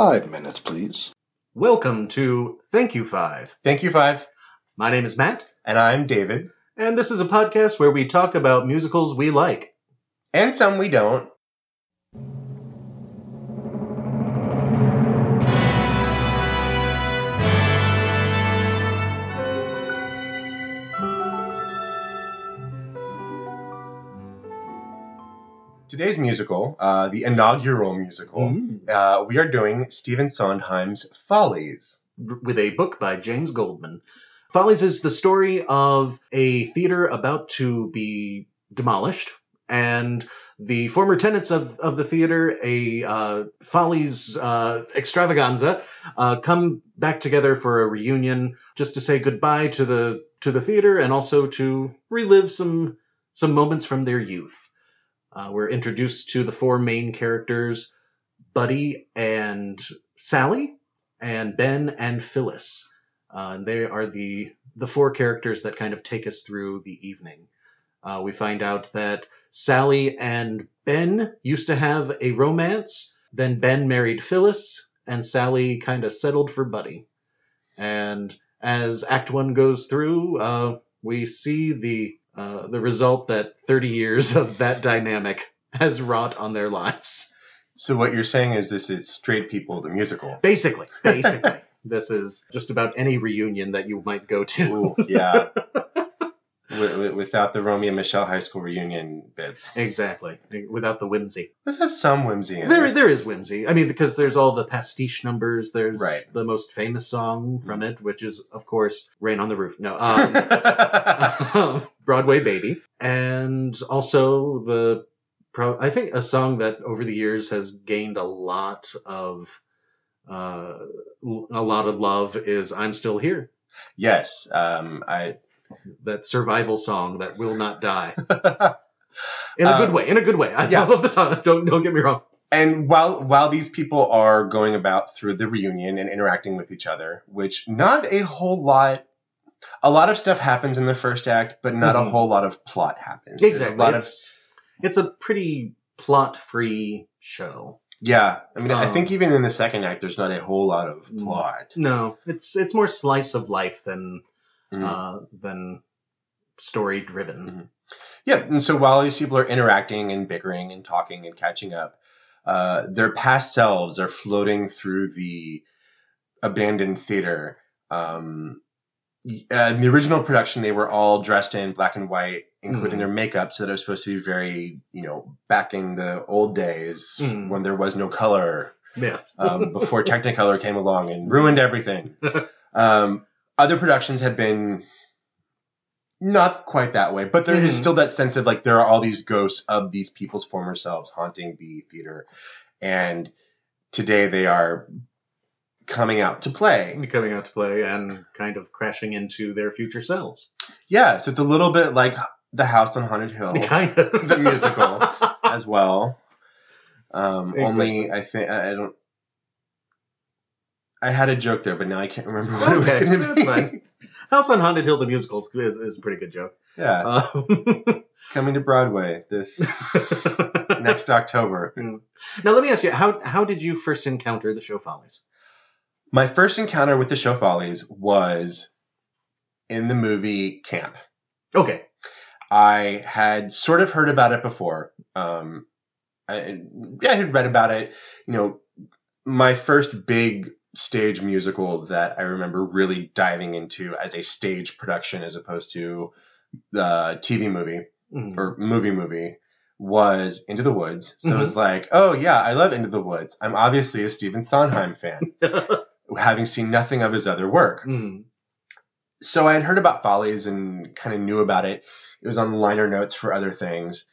Five minutes, please. Welcome to Thank You Five. Thank you, Five. My name is Matt, And I'm David. and this is a podcast where we talk about musicals we like. And some we don't. Today's musical, uh, the inaugural musical, Mm. uh, we are doing Stephen Sondheim's Follies. with a book by James Goldman. Follies is the story of a theater about to be demolished, and the former tenants of, of the theater, a uh, Follies uh, extravaganza, uh, come back together for a reunion just to say goodbye to the to the theater and also to relive some some moments from their youth. Uh, we're introduced to the four main characters, Buddy and Sally, and Ben and Phyllis. Uh, they are the the four characters that kind of take us through the evening. Uh, we find out that Sally and Ben used to have a romance. Then Ben married Phyllis, and Sally kind of settled for Buddy. And as Act One goes through, uh, we see the uh, the result that 30 years of that dynamic has wrought on their lives. So what you're saying is this is Straight People, the musical. Basically, basically, this is just about any reunion that you might go to. Ooh, yeah. Wi- wi- Without the Romy and Michele high school reunion bits. exactly, without the whimsy. This has some whimsy in There, it. there is whimsy. I mean, because there's all the pastiche numbers. There's Right. the most famous song from it, which is, of course, "Rain on the Roof." No, um, Broadway Baby, and also the. Pro- I think a song that over the years has gained a lot of, uh, a lot of love is "I'm Still Here." yes. Um, I. That survival song that will not die in a good Um, way. In a good way. I yeah. love the song. Don't don't get me wrong. And while while these people are going about through the reunion and interacting with each other, which not a whole lot, a lot of stuff happens in the first act, but not Mhm. a whole lot of plot happens. There's Exactly. A lot of it's, it's a pretty plot-free show. yeah. I mean, I Um, think even in the second act, there's not a whole lot of Mm. plot. No, it's it's more slice of life than Mhm. uh, than story driven. Mhm. Yeah, and so while these people are interacting and bickering and talking and catching up, uh, their past selves are floating through the abandoned theater. Um, in the original production, they were all dressed in black and white, including Mhm. their makeup, so that it was supposed to be very, you know, back in the old days Mhm. when there was no color, Yeah. um, before Technicolor came along and ruined everything. Um, other productions have been not quite that way, but there is Mhm. still that sense of like there are all these ghosts of these people's former selves haunting the theater, and today they are coming out to play. coming out to play and kind of crashing into their future selves. Yeah, so it's a little bit like the House on Haunted Hill Kind of The musical. as well. Um, Only I think I don't. I had a joke there, but now I can't remember what it was going to be. fine. House on Haunted Hill, the musical, is, is, is a pretty good joke. Yeah, Um, coming to Broadway this next October. now, let me ask you how how did you first encounter the show Follies? My first encounter with the show Follies was in the movie Camp. Okay. I had sort of heard about it before. Um, I, I had read about it. You know, my first big stage musical that I remember really diving into as a stage production as opposed to the TV movie Mhm. or movie movie was Into the Woods. So it was like, oh yeah, I love Into the Woods. I'm obviously a Stephen Sondheim fan, having seen nothing of his other work Mhm. so I had heard about Follies and kind of knew about it. It was on liner notes for other things,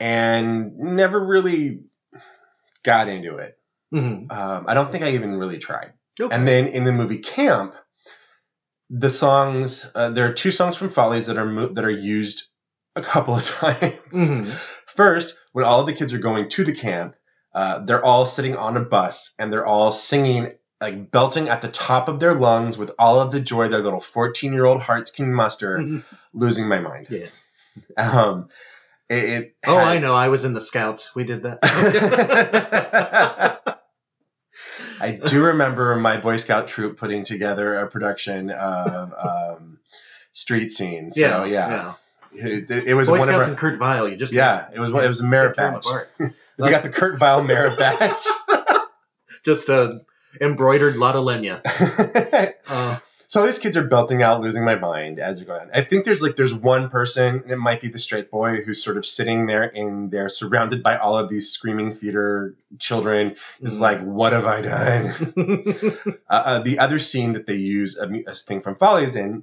and never really got into it. Mhm. Um, I don't think I even really tried. Okay. And then in the movie Camp, the songs uh, there are two songs from Follies that are mo- that are used a couple of times. Mhm. First, when all of the kids are going to the camp, uh, they're all sitting on a bus and they're all singing, like belting at the top of their lungs with all of the joy their little 14 year old hearts can muster, Mhm. losing my mind. Yes. Um, it, it Oh, had- I know. I was in the Scouts. We did that. I do remember my Boy Scout troop putting together a production of um, street scenes. So, yeah. It, it- it was Boy one Scouts of and Kurt Weill. You just yeah, it was it was a merit can't tear 'em badge. We got the Kurt Weill merit badge. Just a embroidered Lotte Lenya. Uh, So all these kids are belting out, losing my mind as they're going. On. I think there's like there's one person, and it might be the straight boy who's sort of sitting there in there, surrounded by all of these screaming theater children. Is Mhm. like, what have I done? uh, uh, the other scene that they use a, a thing from Follies in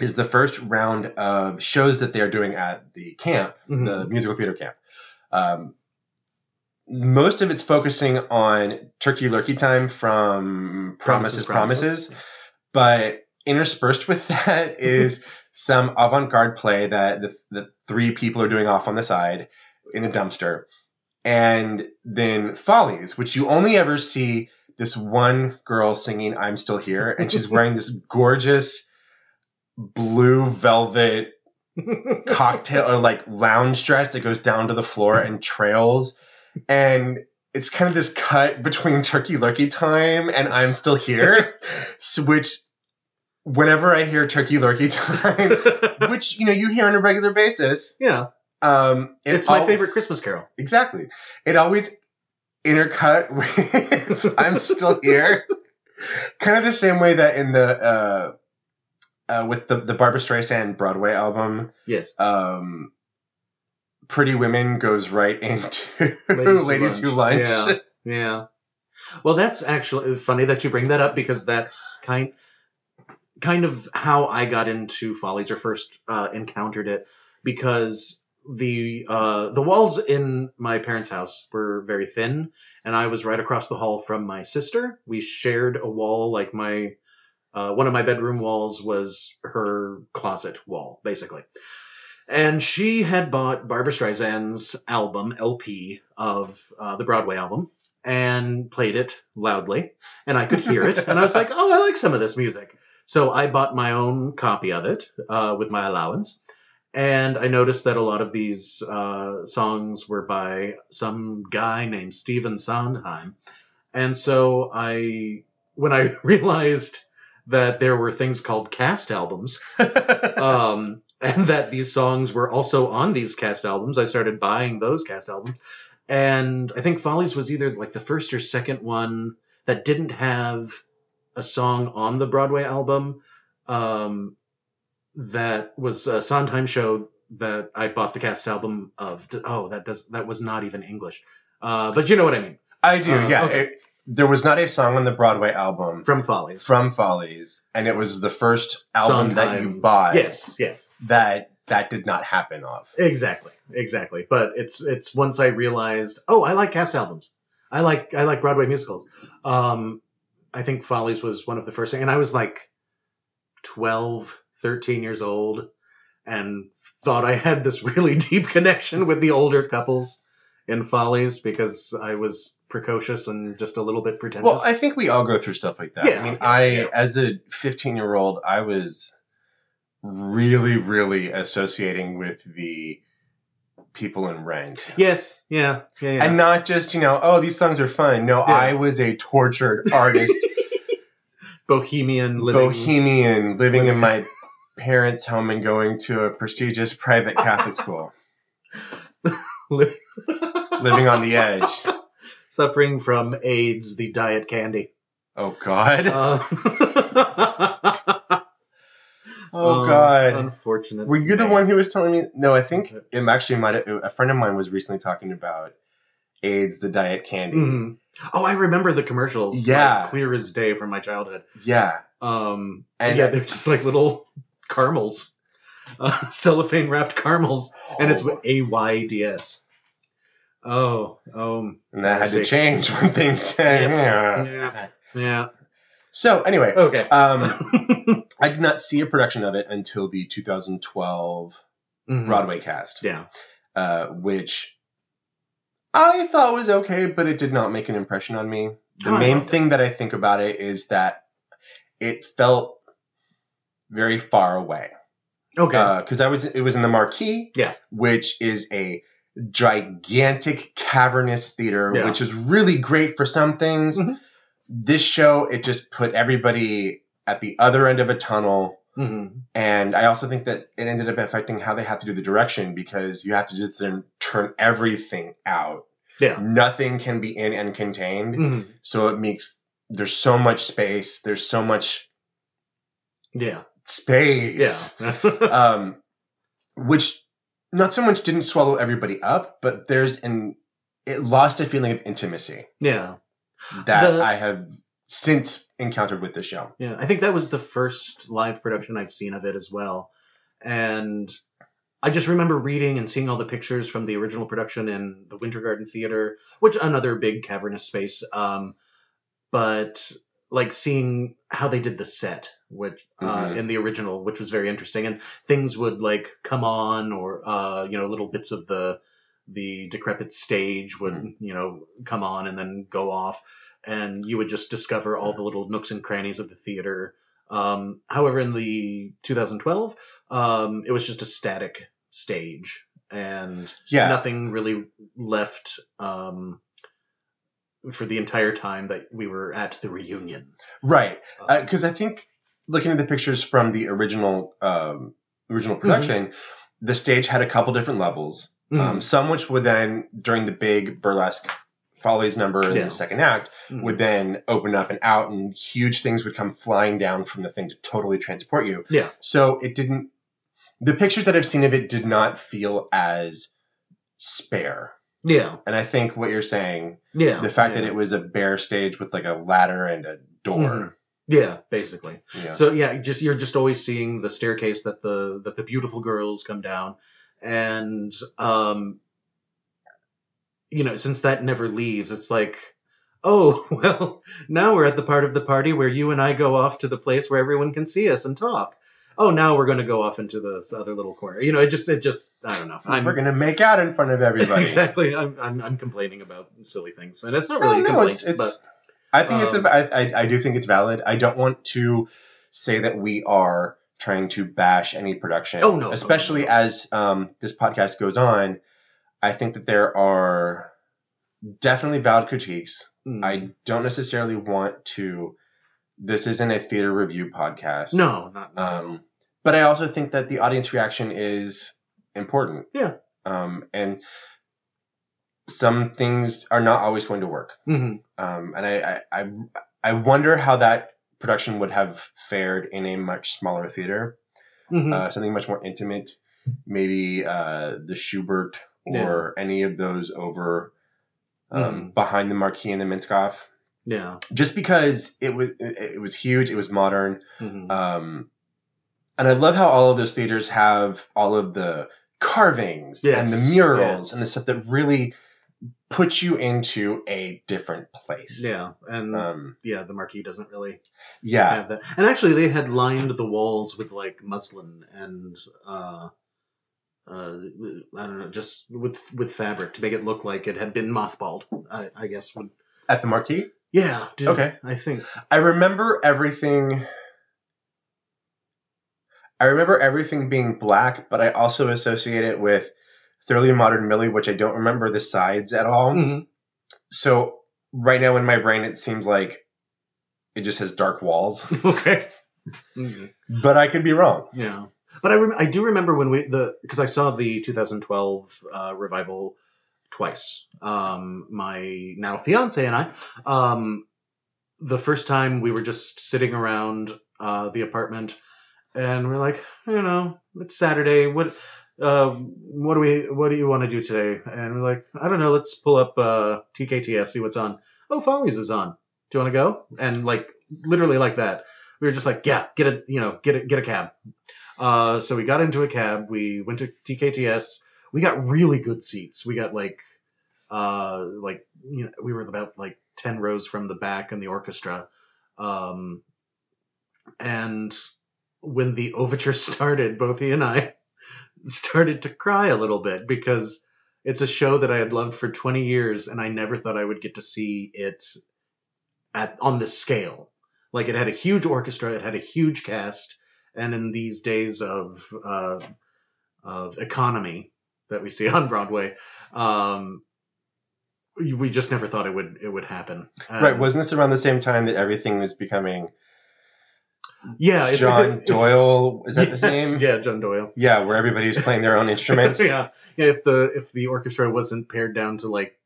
is the first round of shows that they're doing at the camp, the Mhm. musical theater camp. Um, most of it's focusing on Turkey Lurkey Time from Promises, Promises, but interspersed with that is some avant-garde play that the, the three people are doing off on the side in a dumpster, and then Follies, which you only ever see this one girl singing "I'm Still Here," and she's wearing this gorgeous blue velvet cocktail or like lounge dress that goes down to the floor and trails, and it's kind of this cut between Turkey Lurkey Time and I'm Still Here, which whenever I hear Turkey Lurkey Time, which you know you hear on a regular basis, yeah, um, it it's my al- favorite Christmas Carol. Exactly, it always intercut with I'm Still Here, kind of the same way that in the uh, uh, with the the Barbra Streisand Broadway album Yes. um, Pretty Women goes right into Ladies Ladies, Who. Lunch. Yeah. Yeah. Well, that's actually funny that you bring that up because that's kind kind of how I got into Follies or first uh, encountered it because the uh, the walls in my parents' house were very thin, and I was right across the hall from my sister. We shared a wall, like my uh, one of my bedroom walls was her closet wall, basically. And she had bought Barbra Streisand's album, LP, of uh, the Broadway album, and played it loudly. And I could hear it. and I was like, oh, I like some of this music. So I bought my own copy of it uh, with my allowance. And I noticed that a lot of these uh, songs were by some guy named Stephen Sondheim. And so I, when I realized that there were things called cast albums, um, and that these songs were also on these cast albums. I started buying those cast albums, and I think Follies was either like the first or second one that didn't have a song on the Broadway album. Um, that was a Sondheim show that I bought the cast album of. Oh, that does that was not even English, uh, but you know what I mean. I do, Uh, yeah. okay. It- there was not a song on the Broadway album From Follies. from Follies, and it was the first album that you bought yes, yes. that that did not happen off. Exactly, exactly. But it's it's once I realized, oh, I like cast albums. I like I like Broadway musicals. Um, I think Follies was one of the first, and I was like 12, 13 years old, and thought I had this really deep connection with the older couples in Follies because I was precocious and just a little bit pretentious. Well, I think we all go through stuff like that. Yeah, I mean, yeah, I yeah. as a 15 year old, I was really, really associating with the people in Rent. yes, yeah, yeah, yeah. And not just, you know, oh, these songs are fun. No. I was a tortured artist, Bohemian living. bohemian, living in my parents' home and going to a prestigious private Catholic school, li- living on the edge. Suffering from AIDS, the diet candy. Oh, God. Uh, oh, uh, God. Unfortunate. Were you the one who was telling me? No, I think it? actually might. have- A friend of mine was recently talking about AIDS, the diet candy. Mhm. Oh, I remember the commercials. Yeah. like, clear as day from my childhood. Yeah, Um, And- yeah, they're just like little caramels, uh, cellophane wrapped caramels, and it's Oh. A Y D S. Oh, um, and that had to change when things. Yeah. yeah. So anyway, Okay. um, I did not see a production of it until the 2012 Mhm. Broadway cast, Yeah. uh, which I thought was okay, but it did not make an impression on me. The Oh, main it. thing that I think about it is that it felt very far away. Okay. Uh because I was it was in the Marquis, Yeah. which is a gigantic cavernous theater, Yeah. which is really great for some things. Mhm. This show it just put everybody at the other end of a tunnel, hmm and I also think that it ended up affecting how they had to do the direction because you have to just then turn everything out. Yeah. Nothing can be in and contained, hmm so it makes there's so much space. There's so much Yeah. space Yeah. um, which not so much didn't swallow everybody up, but there's an it lost a feeling of intimacy yeah. that The- I have since encountered with the show. Yeah, I think that was the first live production I've seen of it as well. And I just remember reading and seeing all the pictures from the original production in the Winter Garden Theater, which another big cavernous space. Um, but like seeing how they did the set, which uh, Mhm. in the original, which was very interesting, and things would like come on, or uh, you know, little bits of the the decrepit stage would you know come on and then go off, and you would just discover all the little nooks and crannies of the theater. Um, however, in the 2012, um, it was just a static stage, and Yeah, nothing really left um, for the entire time that we were at the reunion. right. Uh, Because I think looking at the pictures from the original um, original Mm-hmm. production, the stage had a couple different levels. Mhm. Um, some which would then during the big burlesque follies number in Yeah. the second act Mhm. would then open up and out and huge things would come flying down from the thing to totally transport you. Yeah. So it didn't the pictures that I've seen of it did not feel as spare. Yeah, And I think what you're saying, yeah. the fact yeah. that it was a bare stage with like a ladder and a door. Mhm. yeah, basically. Yeah. So yeah, just you're just always seeing the staircase that the that the beautiful girls come down, and um, you know, since that never leaves, it's like, oh well, now we're at the part of the party where you and I go off to the place where everyone can see us and talk. Oh, now we're going to go off into this other little corner. You know, it just it just I don't know. I'm We're gonna make out in front of everybody. exactly. I'm, I'm I'm complaining about silly things, and it's not really a no, it's, it's but I think it's um, a, I, I, I do think it's valid. I don't want to say that we are trying to bash any production. Oh, no, especially no, no. as um, this podcast goes on. I think that there are definitely valid critiques. mm, I don't necessarily want to. This isn't a theater review podcast. no, not, Um, but I also think that the audience reaction is important. Yeah. Um, and some things are not always going to work. Mm-hmm. Um, and I, I, I, I wonder how that production would have fared in a much smaller theater, Mhm. uh, something much more intimate, maybe uh, the Shubert or any of those over um, Mhm. behind the Marquis and the Minskoff. Yeah. just because it was it, was huge, it was modern, Mhm. um, and I love how all of those theaters have all of the carvings and the murals yes. and the stuff that really puts you into a different place. yeah. And Um, yeah, the Marquis doesn't really yeah. have that. And actually, they had lined the walls with like muslin and uh, uh, I don't know, just with with fabric to make it look like it had been mothballed. I, I guess would. At the Marquis, Yeah. dude, Okay. I think. I remember everything. I remember everything being black, but I also associate it with Thoroughly Modern Millie, which I don't remember the sides at all. Mhm. So right now in my brain, it seems like it just has dark walls, Okay. Mhm. but I could be wrong. Yeah, but I rem- I do remember when we the because I saw the 2012 uh, revival twice. Um, my now fiance and I. Um, the first time we were just sitting around uh, the apartment, and we're like, you know, it's Saturday. What uh, what do we what do you want to do today? And we're like, I don't know. Let's pull up uh, TKTS, see what's on. Oh, Follies is on. Do you want to go? And like literally like that we were just like, yeah, get a you know get a get a cab. Uh, so we got into a cab. We went to TKTS. We got really good seats. We got like uh like you know we were about like ten rows from the back in the orchestra. Um, and when the overture started, both he and I started to cry a little bit because it's a show that I had loved for 20 years and I never thought I would get to see it at on this scale. Like it had a huge orchestra, it had a huge cast, and in these days of uh, of economy that we see on Broadway, um, we just never thought it would it would happen. Um, right? Wasn't this around the same time that everything was becoming yeah, if- if John if- Doyle? Is that his Yes, name? Yeah, John Doyle. Yeah, where everybody's playing their own instruments. yeah, yeah. If the if the orchestra wasn't pared down to like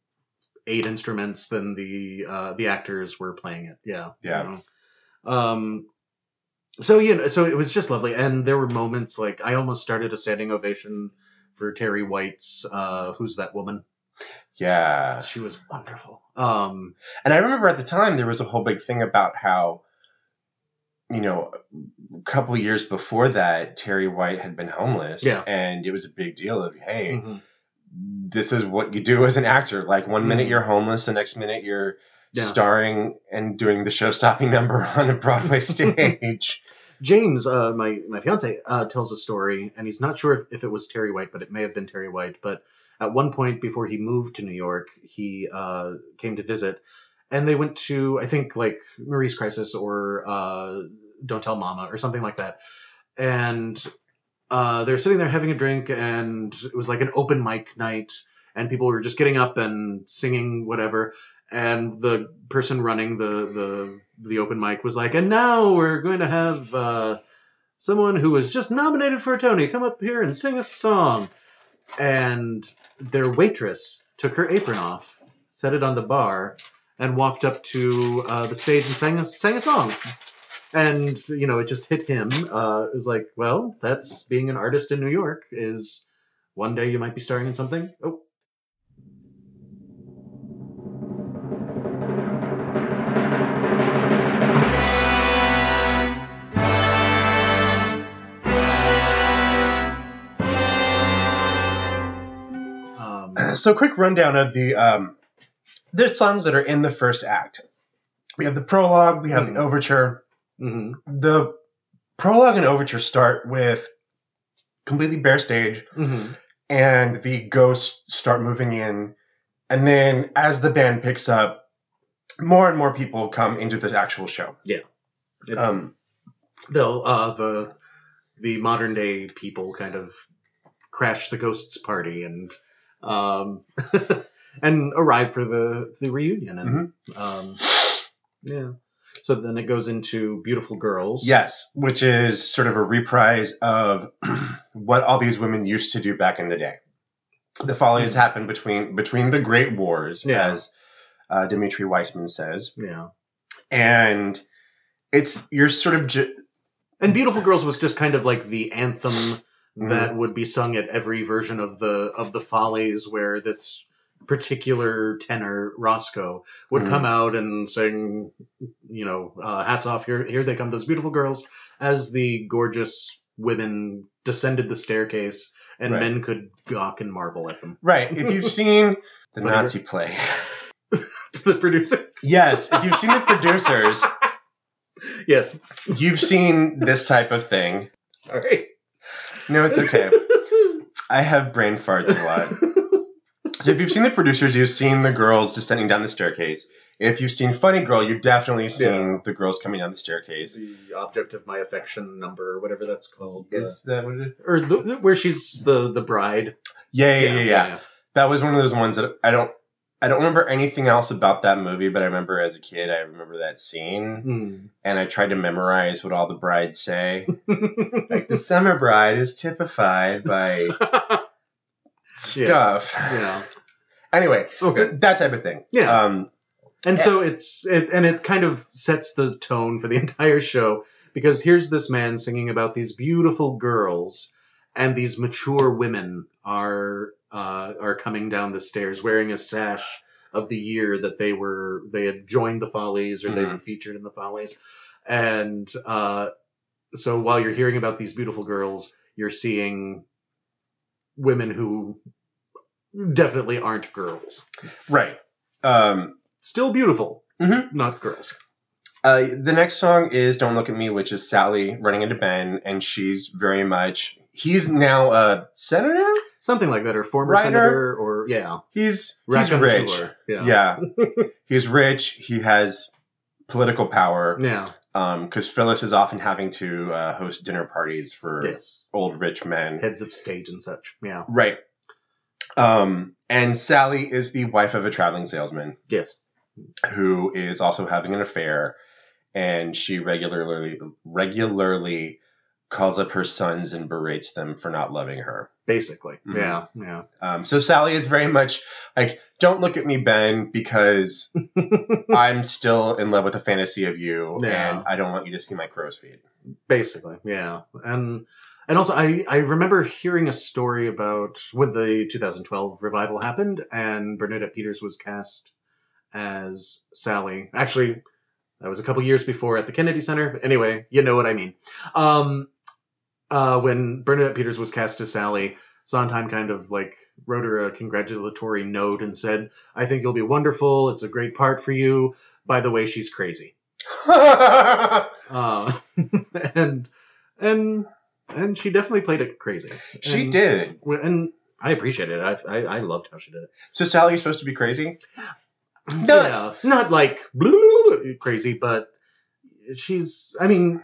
eight instruments, then the uh, the actors were playing it. Yeah, Yeah. you know. Um. So you know, so it was just lovely, and there were moments like I almost started a standing ovation for Terri White's uh, "Who's That Woman." yeah. She was wonderful. Um. And I remember at the time there was a whole big thing about how, you know, a couple years before that, Terri White had been homeless. Yeah. And it was a big deal of, hey, mhm. this is what you do as an actor. Like one minute Mhm. you're homeless, the next minute you're Yeah. starring and doing the show stopping number on a Broadway stage. James, uh, my my fiance, uh, tells a story, and he's not sure if, if it was Terri White, but it may have been Terri White. But at one point before he moved to New York, he uh, came to visit, and they went to I think like Marie's Crisis or uh, Don't Tell Mama or something like that, and uh, they're sitting there having a drink, and it was like an open mic night, and people were just getting up and singing whatever, and the person running the the the open mic was like, and now we're going to have uh, someone who was just nominated for a Tony come up here and sing us a song, and their waitress took her apron off, set it on the bar, and walked up to uh, the stage and sang a, sang a song. And you know, it just hit him. Uh, it was like, well, that's being an artist in New York. Is one day you might be starring in something. Oh, so quick rundown of the um, the songs that are in the first act. We have the prologue, we have Mhm. the overture, mhm, the prologue and overture start with completely bare stage. Mhm. and the ghosts start moving in. And then as the band picks up more and more people come into the actual show. It- um, they'll uh the the modern day people kind of crash the ghosts party and um and arrive for the the reunion. And um yeah. So then it goes into beautiful girls. Yes which is sort of a reprise of what all these women used to do back in the day. The follies happened between between the great wars Yeah. as uh, Dimitri Weismann says. Yeah. And it's you're sort of ju- and beautiful girls was just kind of like the anthem That would be sung at every version of the of the follies where this particular tenor, Roscoe, would Mhm. come out and sing, you know, uh, hats off, here, here they come, those beautiful girls, as the gorgeous women descended the staircase and Right. men could gawk and marvel at them. Right. If you've seen the Whatever. Nazi play, the producers. yes. If you've seen the producers, Yes. you've seen this type of thing. Sorry. No, it's okay. I have brain farts a lot. So if you've seen the producers, you've seen the girls descending down the staircase. If you've seen Funny Girl, you've definitely seen Yeah. the girls coming down the staircase. the object of my affection number, whatever that's called. Uh, Is that what it is? or the, the- where she's the the bride. Yeah, yeah, yeah, yeah. That was one of those ones that I don't I don't remember anything else about that movie, but I remember as a kid I remember that scene Hmm. and I tried to memorize what all the brides say. like the summer bride is typified by stuff. yeah. Anyway, Okay. that type of thing. Yeah. Um, And so it's it, and it kind of sets the tone for the entire show because here's this man singing about these beautiful girls and these mature women are uh, are coming down the stairs wearing a sash of the year that they were they had joined the Follies or they Mhm. were featured in the Follies, and uh, so while you're hearing about these beautiful girls, you're seeing women who definitely aren't girls, right. Um, still beautiful, Mhm. not girls. Uh, the next song is "Don't Look at Me," which is Sally running into Ben, and she's very much. He's now a senator. Something like that, or former senator, or yeah, He's he's rich. Yeah, Yeah, he's rich. He has political power. yeah, Um Because Phyllis is often having to uh, host dinner parties for yes, old rich men. heads of state and such. Yeah, Right. Um, and Sally is the wife of a traveling salesman yes, who is also having an affair, and she regularly regularly calls up her sons and berates them for not loving her. basically, Mhm. yeah, yeah, Um, so Sally is very much like, "Don't look at me, Ben, because I'm still in love with a fantasy of you, Yeah. and I don't want you to see my crow's feet." basically, yeah, and and also I I remember hearing a story about when the 2012 revival happened and Bernadette Peters was cast as Sally. Actually, that was a couple years before at the Kennedy Center. Anyway, you know what I mean. Um, uh, when Bernadette Peters was cast as Sally, Sondheim kind of like wrote her a congratulatory note and said, "I think you'll be wonderful. It's a great part for you. By the way, she's crazy." Uh, and and and she definitely played it crazy. she And- did. and I appreciate it. I, I I loved how she did it. So Sally is supposed to be crazy. Yeah, not like crazy, but she's. I mean,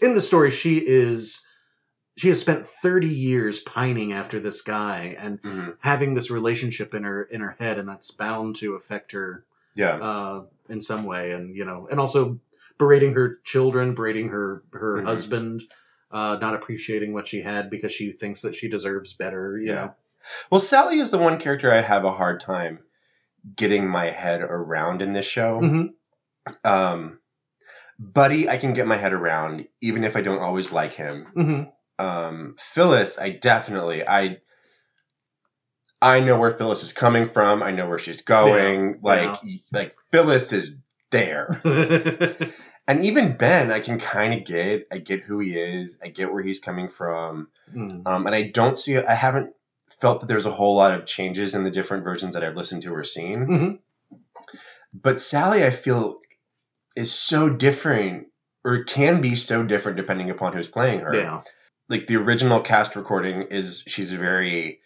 in the story, she is. She has spent thirty years pining after this guy and Mhm. having this relationship in her in her head, and that's bound to affect her Yeah. uh, in some way, and you know, and also berating her children, berating her her Mhm. husband, uh, not appreciating what she had because she thinks that she deserves better. You Yeah. know, Well, Sally is the one character I have a hard time getting my head around in this show. Mhm. Um, Buddy, I can get my head around, even if I don't always like him. hmm Um, Phyllis, I definitely, I, I know where Phyllis is coming from. I know where she's going. Like, like Phyllis is there. And even Ben, I can kind of get. I get who he is. I get where he's coming from. Mm. Um, and I don't see. I haven't felt that there's a whole lot of changes in the different versions that I've listened to or seen. Mhm. But Sally, I feel, is so different, or can be so different depending upon who's playing her. Yeah. Like the original cast recording is she's very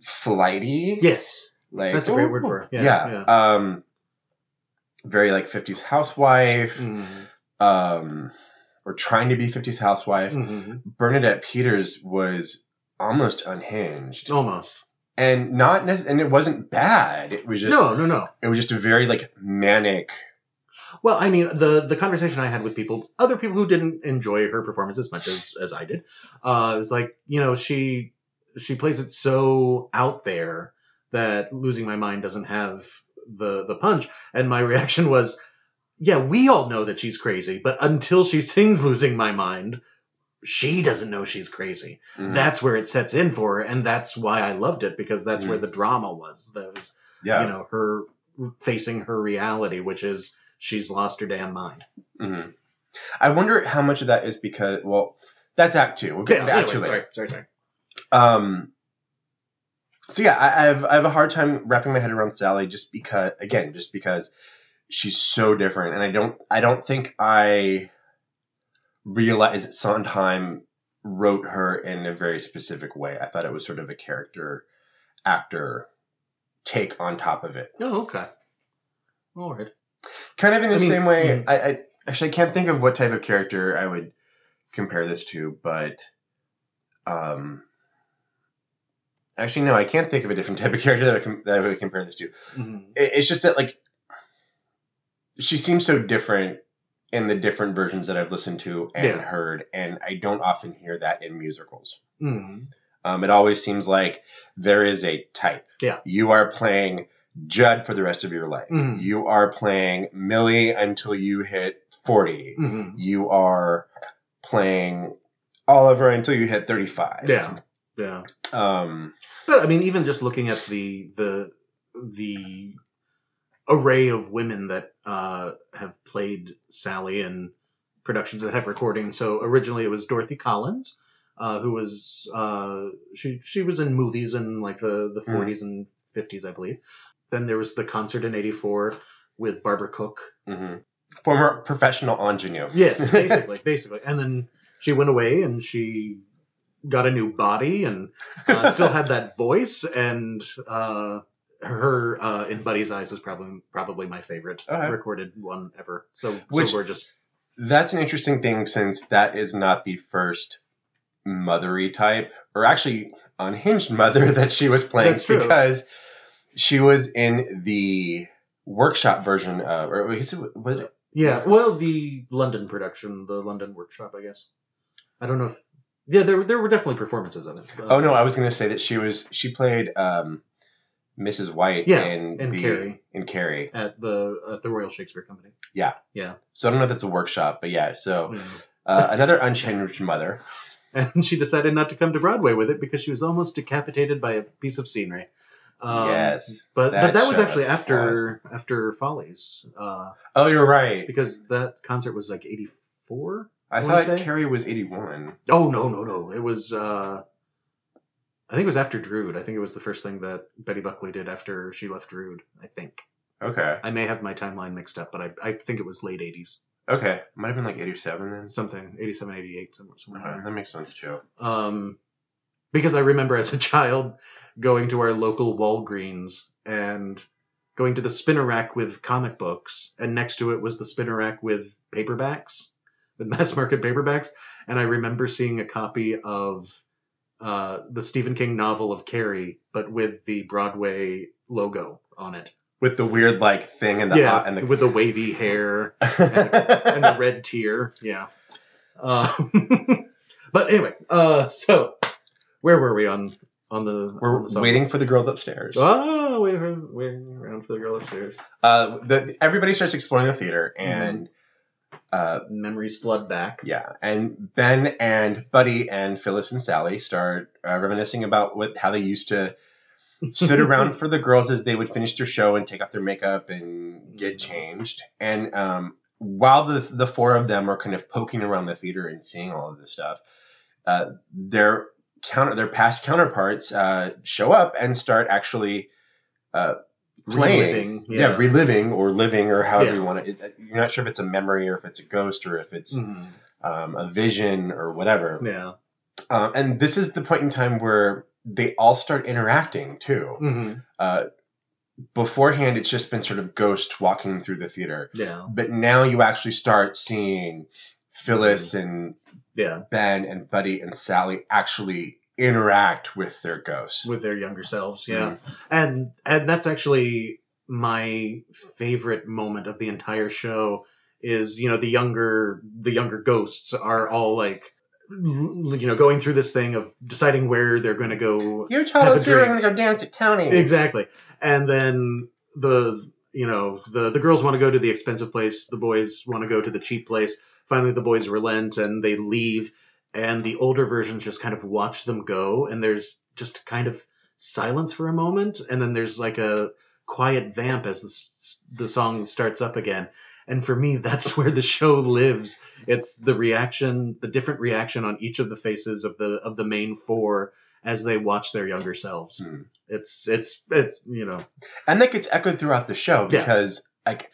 flighty. Yes. Like That's a great word for her. Yeah. Yeah, Um, very like 50s housewife. Mm. Um, or trying to be 50s housewife. Mhm. Bernadette Peters was almost unhinged. Almost. and not and it wasn't bad it was just no, no, no. it was just a very like manic Well, I mean, the the conversation I had with people, other people who didn't enjoy her performance as much as as I did, uh, it was like, you know, she she plays it so out there that losing my mind doesn't have the the punch. And my reaction was, yeah, we all know that she's crazy, but until she sings losing my mind, she doesn't know she's crazy. Mhm. That's where it sets in for her, and that's why I loved it because that's Mhm. where the drama was. That was yeah. you know her facing her reality, which is she's lost her damn mind. hmm I wonder how much of that is because well, that's Act Two. We'll get into Act Two later. sorry, sorry, sorry. Um. So yeah, I, I have I have a hard time wrapping my head around Sally just because again just because she's so different, and I don't I don't think I realize that Sondheim wrote her in a very specific way. I thought it was sort of a character actor take on top of it. Oh, okay. All right. Kind of in the I mean, same way. I, I actually I can't think of what type of character I would compare this to, but um, actually no, I can't think of a different type of character that I, com- that I would compare this to. Mhm. It, it's just that like she seems so different in the different versions that I've listened to and Yeah. heard, and I don't often hear that in musicals. Mhm. Um, it always seems like there is a type. Yeah. You are playing Jud for the rest of your life. Mhm. You are playing Millie until you hit 40. Mhm. You are playing Oliver until you hit 35. Yeah. Yeah. Um, But I mean, even just looking at the the the array of women that uh, have played Sally in productions that have recordings. So originally it was Dorothy Collins, uh, who was uh, she she was in movies in like the the Mhm. 40s and 50s, I believe. Then there was the concert in '84 with Barbara Cook. mhm. Former professional ingenue. Yes, basically, basically. And then she went away and she got a new body and uh, still had that voice. And uh, her uh, in Buddy's Eyes is probably probably my favorite Okay. recorded one ever. So, Which- so gorgeous. That's an interesting thing since that is not the first mothery type, or actually unhinged mother that she was playing That's true. because she was in the workshop version of, or it, was it Yeah. Well, the London production, the London workshop, I guess. I don't know if. Yeah, there were- there were definitely performances in it. Oh no, I was going to say that she was she played um, Mrs. White Yeah, in in the Carrie. in Carrie. At the at the Royal Shakespeare Company. Yeah. Yeah. So I don't know if that's a workshop, but yeah. So uh, another unchanged mother. and she decided not to come to Broadway with it because she was almost decapitated by a piece of scenery. Um, Yes, but that but that was actually after after Follies, uh, Oh, you're right. because that concert was like eighty four. I wanna thought say? Carrie was 81. Oh no no no! It was uh, I think it was after Drood. I think it was the first thing that Betty Buckley did after she left Drood. I think Okay. I may have my timeline mixed up, but I I think it was late eighties, Okay. Might have been like 87 then. something 87, 88, somewhere somewhere. Uh, that makes sense too. um, because I remember as a child going to our local Walgreens and going to the spinner rack with comic books, and next to it was the spinner rack with paperbacks, with mass market paperbacks, and I remember seeing a copy of uh, the Stephen King novel of Carrie, but with the Broadway logo on it. With the weird like thing and the yeah, and the with the wavy hair and the red tear. Yeah. Uh, but anyway, uh, so where were we on on the? We're on the waiting for the girls upstairs. Oh, waiting, for, waiting around for the girl upstairs. Uh, the, everybody starts exploring the theater, Mm-hmm. and uh, Memories flood back. yeah, and Ben and Buddy and Phyllis and Sally start uh, reminiscing about what how they used to sit around for the girls as they would finish their show and take off their makeup and get changed. And um, while the the four of them are kind of poking around the theater and seeing all of this stuff, uh, their counter their past counterparts uh, show up and start actually uh, playing, Reliving, yeah. yeah. reliving or living or however Yeah. you want to. You're not sure if it's a memory or if it's a ghost or if it's Mhm. um, a vision or whatever. Yeah. Um, and this is the point in time where they all start interacting too. Mm-hmm. Uh, beforehand, it's just been sort of ghost walking through the theater, Yeah. but now you actually start seeing Phyllis and Yeah. Ben and Buddy and Sally actually interact with their ghosts. With their younger selves. Yeah. Mhm. and and that's actually my favorite moment of the entire show is you know the younger the younger ghosts are all like you know going through this thing of deciding where they're going to go You told us you were going to go dance at Tony's. exactly and then the you know the the girls want to go to the expensive place the boys want to go to the cheap place finally the boys relent and they leave and the older versions just kind of watch them go, and there's just kind of silence for a moment, and then there's like a quiet vamp as the, the song starts up again. And for me, that's where the show lives. It's the reaction, the different reaction on each of the faces of the of the main four as they watch their younger selves. Hmm. It's it's it's you know and that gets echoed throughout the show Yeah. because like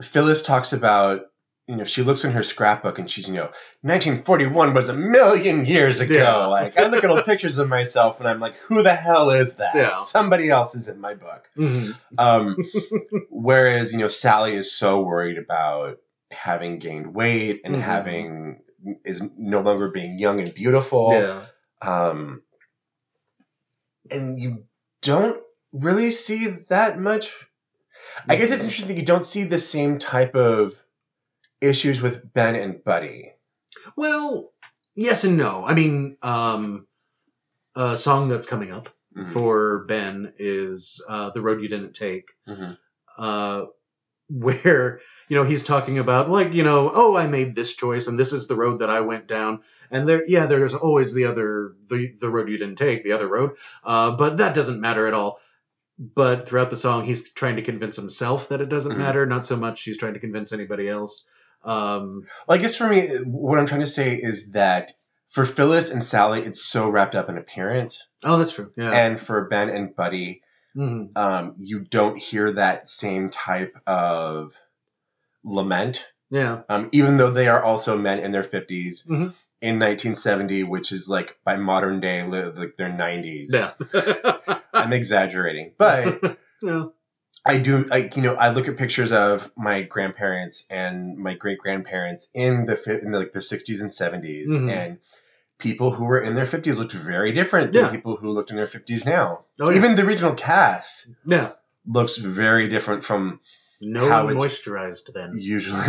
Phyllis talks about you know she looks in her scrapbook and she's you know 1941 was a million years ago Yeah. like I look at old pictures of myself and I'm like who the hell is that Yeah. somebody else is in my book mhm. um, whereas you know Sally is so worried about having gained weight and Mhm. having is no longer being young and beautiful yeah um, and you don't really see that much. I guess it's interesting that you don't see the same type of issues with Ben and Buddy. Well, yes and no. I mean, um, a song that's coming up Mhm. for Ben is uh, "The Road You Didn't Take," Mhm. uh, where you know he's talking about like you know, oh, I made this choice and this is the road that I went down, and there, yeah, there's always the other the the road you didn't take, the other road, uh, but that doesn't matter at all. But throughout the song, he's trying to convince himself that it doesn't Mhm. matter. Not so much he's trying to convince anybody else. Um, Well, I guess for me, what I'm trying to say is that for Phyllis and Sally, it's so wrapped up in appearance, oh, that's true. Yeah. and for Ben and Buddy, Mhm. um, you don't hear that same type of lament. Yeah. um, even though they are also men in their 50s Mhm. in 1970, which is like by modern day, li- like their 90s. Yeah. I'm exaggerating, but yeah. I do, like you know, I look at pictures of my grandparents and my great grandparents in the in the, like the 60s and 70s, Mhm. and people who were in their 50s looked very different than Yeah. people who looked in their 50s now. Oh, yeah. Even the original cast Yeah. looks very different from No How moisturized then. usually,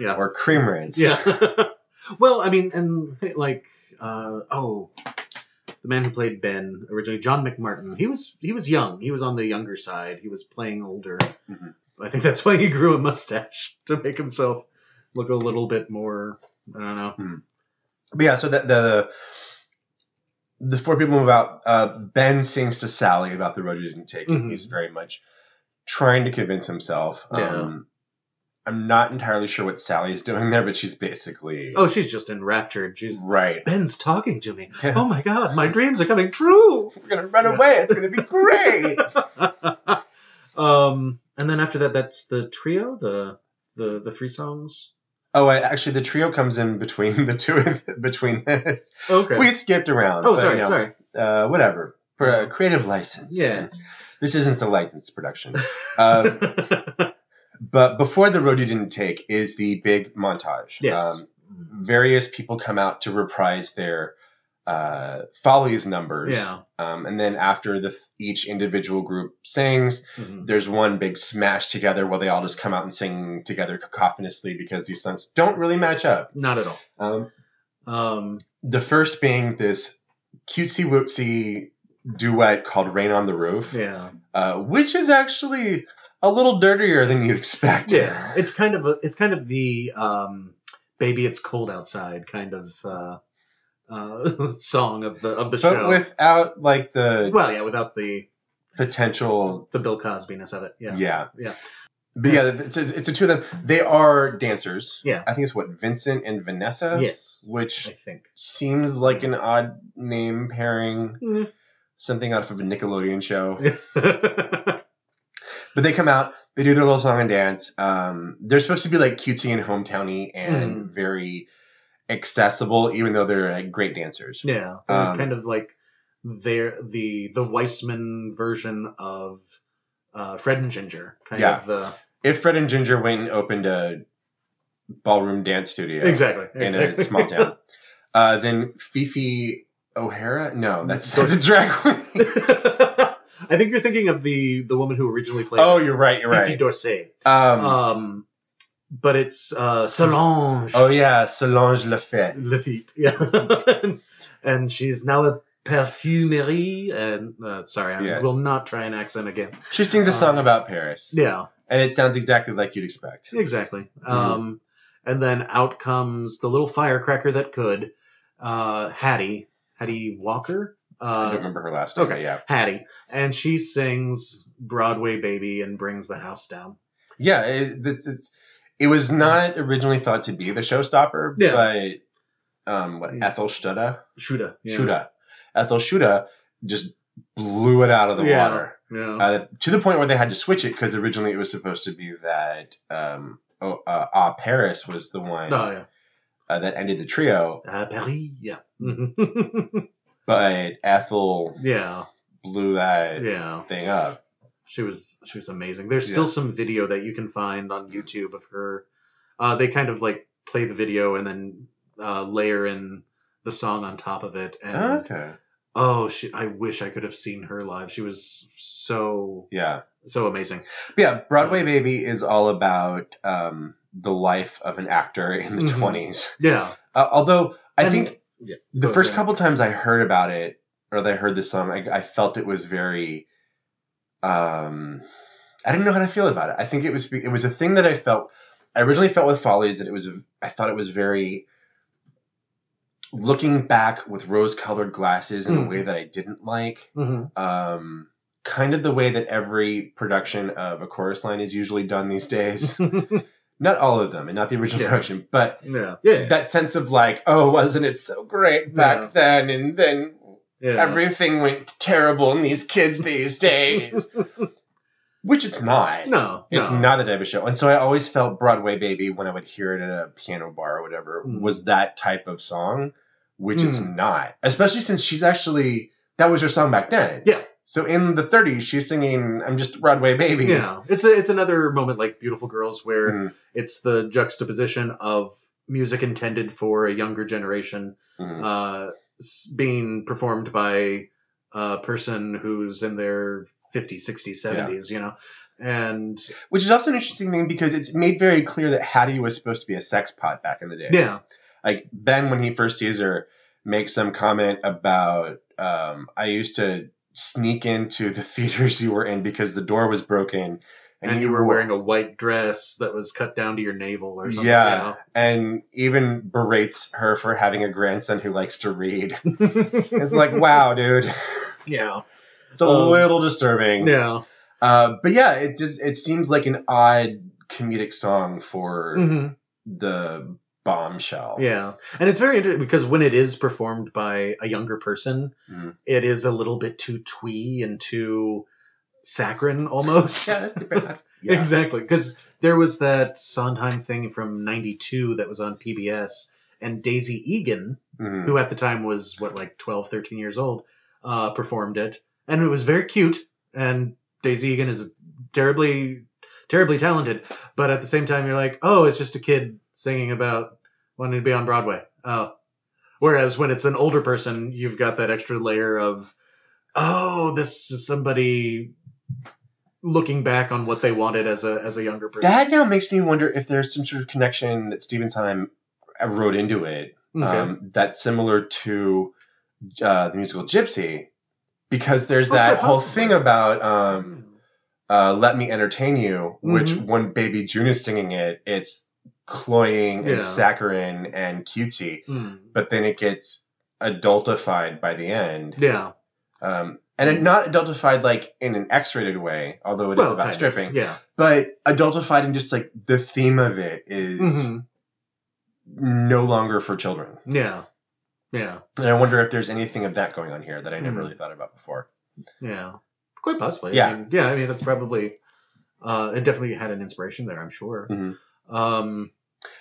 Yeah. or cream rinse. Yeah. well, I mean, and like, uh, oh, the man who played Ben originally, John McMartin. He was he was young. He was on the younger side. He was playing older. Mhm. I think that's why he grew a mustache to make himself look a little bit more. I don't know. But yeah, so the the, the four people move out. Uh, ben sings to Sally about the road you didn't take. Mhm. He's very much trying to convince himself. Yeah. Um, I'm not entirely sure what Sally's doing there, but she's basically Oh, she's just enraptured. She's right. Ben's talking to me. Yeah. Oh my god, my dreams are coming true. We're gonna run away. It's gonna be great. um, and then after that, that's the trio, the the the three songs. oh, I, actually, the trio comes in between the two of between this. Okay. We skipped around. oh, sorry, you know, sorry. Uh, whatever. For a creative license. Yeah. This isn't a licensed production. Um, But before the road you didn't take is the big montage. Yes. Um, various people come out to reprise their uh, Follies numbers. yeah. Um, and then after the each individual group sings, Mhm. there's one big smash together where they all just come out and sing together cacophonously because these songs don't really match up. Not at all. Um, Um, the first being this cutesy wootsy duet called Rain on the Roof, yeah. uh, which is actually a little dirtier than you'd expect. Yeah. It's kind of a, it's kind of the um, baby it's cold outside kind of uh, uh, song of the of the But show. without like the well, yeah, without the potential the Bill Cosbyness of it. Yeah. Yeah. Yeah. But yeah, it's a, it's a two of them. They are dancers. Yeah. I think it's what Vincent and Vanessa. Yes. Which I think. seems like an odd name pairing, Mm. something out of a Nickelodeon show. But they come out, they do their little song and dance. Um, they're supposed to be like cutesy and hometowny and Mm. very accessible, even though they're like, great dancers. Yeah, Um, kind of like they're the the Weismann version of uh, Fred and Ginger, kind Yeah. of the If Fred and Ginger went and opened a ballroom dance studio, exactly, in exactly. a small town. Uh, then Fifi O'Hara? No, that's, that's a drag queen. I think you're thinking of the the woman who originally played oh, you're right. You're Fifi right. D'Orsay. Um, Um, but it's uh, Solange oh yeah, Solange Lafette. Lafitte. Yeah, and she's now a perfumerie. And uh, sorry, I Yeah. will not try an accent again. She sings a Uh, song about Paris, Yeah, and it sounds exactly like you'd expect. Exactly. Mm-hmm. Um, and then out comes the little firecracker that could, uh, Hattie, Hattie Walker. I don't Uh, remember her last name. okay. Yeah. Hattie, and she sings Broadway Baby and brings the house down. Yeah. It, it's, it's, it was not originally thought to be the showstopper, Yeah. but um, what, Yeah. Ethel Shutta? Shutta. Yeah. Ethel Shutta just blew it out of the Yeah. water. Yeah. Uh, to the point where they had to switch it because originally it was supposed to be that um, oh, uh, Ah Paris was the one oh yeah. uh, that ended the trio, Uh, Paris. Yeah. but Ethel yeah. blew that Yeah. thing up. She was she was amazing. There's still Yeah. some video that you can find on YouTube of her. Uh, they kind of like play the video and then uh, layer in the song on top of it. And Okay. oh, she, I wish I could have seen her live. She was so Yeah. so amazing. Yeah, Broadway Baby is all about um, the life of an actor in the Mhm. 20s. Yeah. Uh, although I And- think Yeah. the Go first ahead. couple times I heard about it or that I heard the song, I, I felt it was very. Um, I didn't know how to feel about it. I think it was it was a thing that I felt. I originally felt with Follies that it was. I thought it was very. Looking back with rose-colored glasses in a Mm. way that I didn't like, Mhm. um, kind of the way that every production of a chorus line is usually done these days. not all of them, and not the original Yeah. production, but yeah. Yeah. that sense of like, oh, wasn't it so great back then? And then yeah. everything went terrible in these kids these days. Which it's not. no. It's no. not the type of show. And so I always felt Broadway Baby when I would hear it at a piano bar or whatever Mm. was that type of song, which it's Mm. not. Especially since she's actually, that was her song back then. Yeah. So in the 30s, she's singing, I'm just Broadway Baby. Yeah. It's a, it's another moment like Beautiful Girls where Mhm. it's the juxtaposition of music intended for a younger generation Mhm. uh, being performed by a person who's in their 50s, 60s, 70s, you know? And Which is also an interesting thing because it's made very clear that Hattie was supposed to be a sex pot back in the day. yeah, Like Ben, when he first sees her, makes some comment about, um, I used to sneak into the theaters you were in because the door was broken. and, you were wearing a white dress that was cut down to your navel or something. Yeah, and even berates her for having a grandson who likes to read. It's like, wow, dude, yeah. it's a Um, little disturbing. Yeah. Uh, but yeah, it just it seems like an odd comedic song for hmm the bombshell. Yeah. And it's very interesting because when it is performed by a younger person, Mhm. it is a little bit too twee and too saccharine almost. Yeah, that's too bad. Yeah. Exactly, because there was that Sondheim thing from '92 that was on PBS, and Daisy Egan, Mhm. who at the time was what like 12, 13 years old, uh, performed it, and it was very cute. And Daisy Egan is terribly, terribly talented, but at the same time, you're like, oh, it's just a kid singing about wanting to be on Broadway. Oh, whereas when it's an older person, you've got that extra layer of, oh, this is somebody looking back on what they wanted as a as a younger person. That now makes me wonder if there's some sort of connection that Stephen Sondheim wrote into it Okay. um, that's similar to uh, the musical Gypsy, because there's Oh, that whole thing about um, uh, "Let Me Entertain You," which Mhm. when Baby June is singing it, it's cloying Yeah. and saccharine and cutesy, Hmm. but then it gets adultified by the end. Yeah. Um, and it not adultified like in an X-rated way, although it is Well, about kind of. stripping. Yeah. But adultified in just like the theme of it is Mhm. no longer for children. Yeah. Yeah. And I wonder if there's anything of that going on here that I never Mhm. really thought about before. Yeah. Quite possibly. Yeah. I mean, yeah. I mean, that's probably. Uh, it definitely had an inspiration there. I'm sure. Mhm. Um.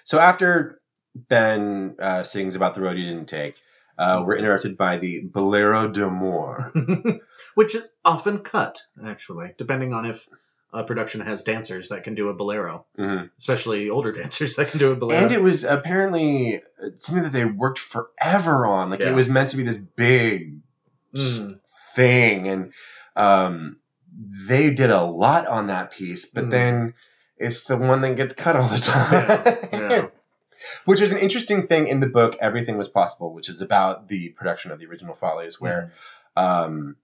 So after Ben uh, sings about the road he didn't take, uh, we're interrupted by the Bolero de d'Amour. which is often cut, actually, depending on if a production has dancers that can do a bolero, Mhm. especially older dancers that can do a bolero. And it was apparently something that they worked forever on. Like Yeah. it was meant to be this big Mm. thing, and um, they did a lot on that piece. But Mm. then it's the one that gets cut all the time. Yeah, yeah. Which is an interesting thing in the book. Everything was possible, which is about the production of the original Follies, where um,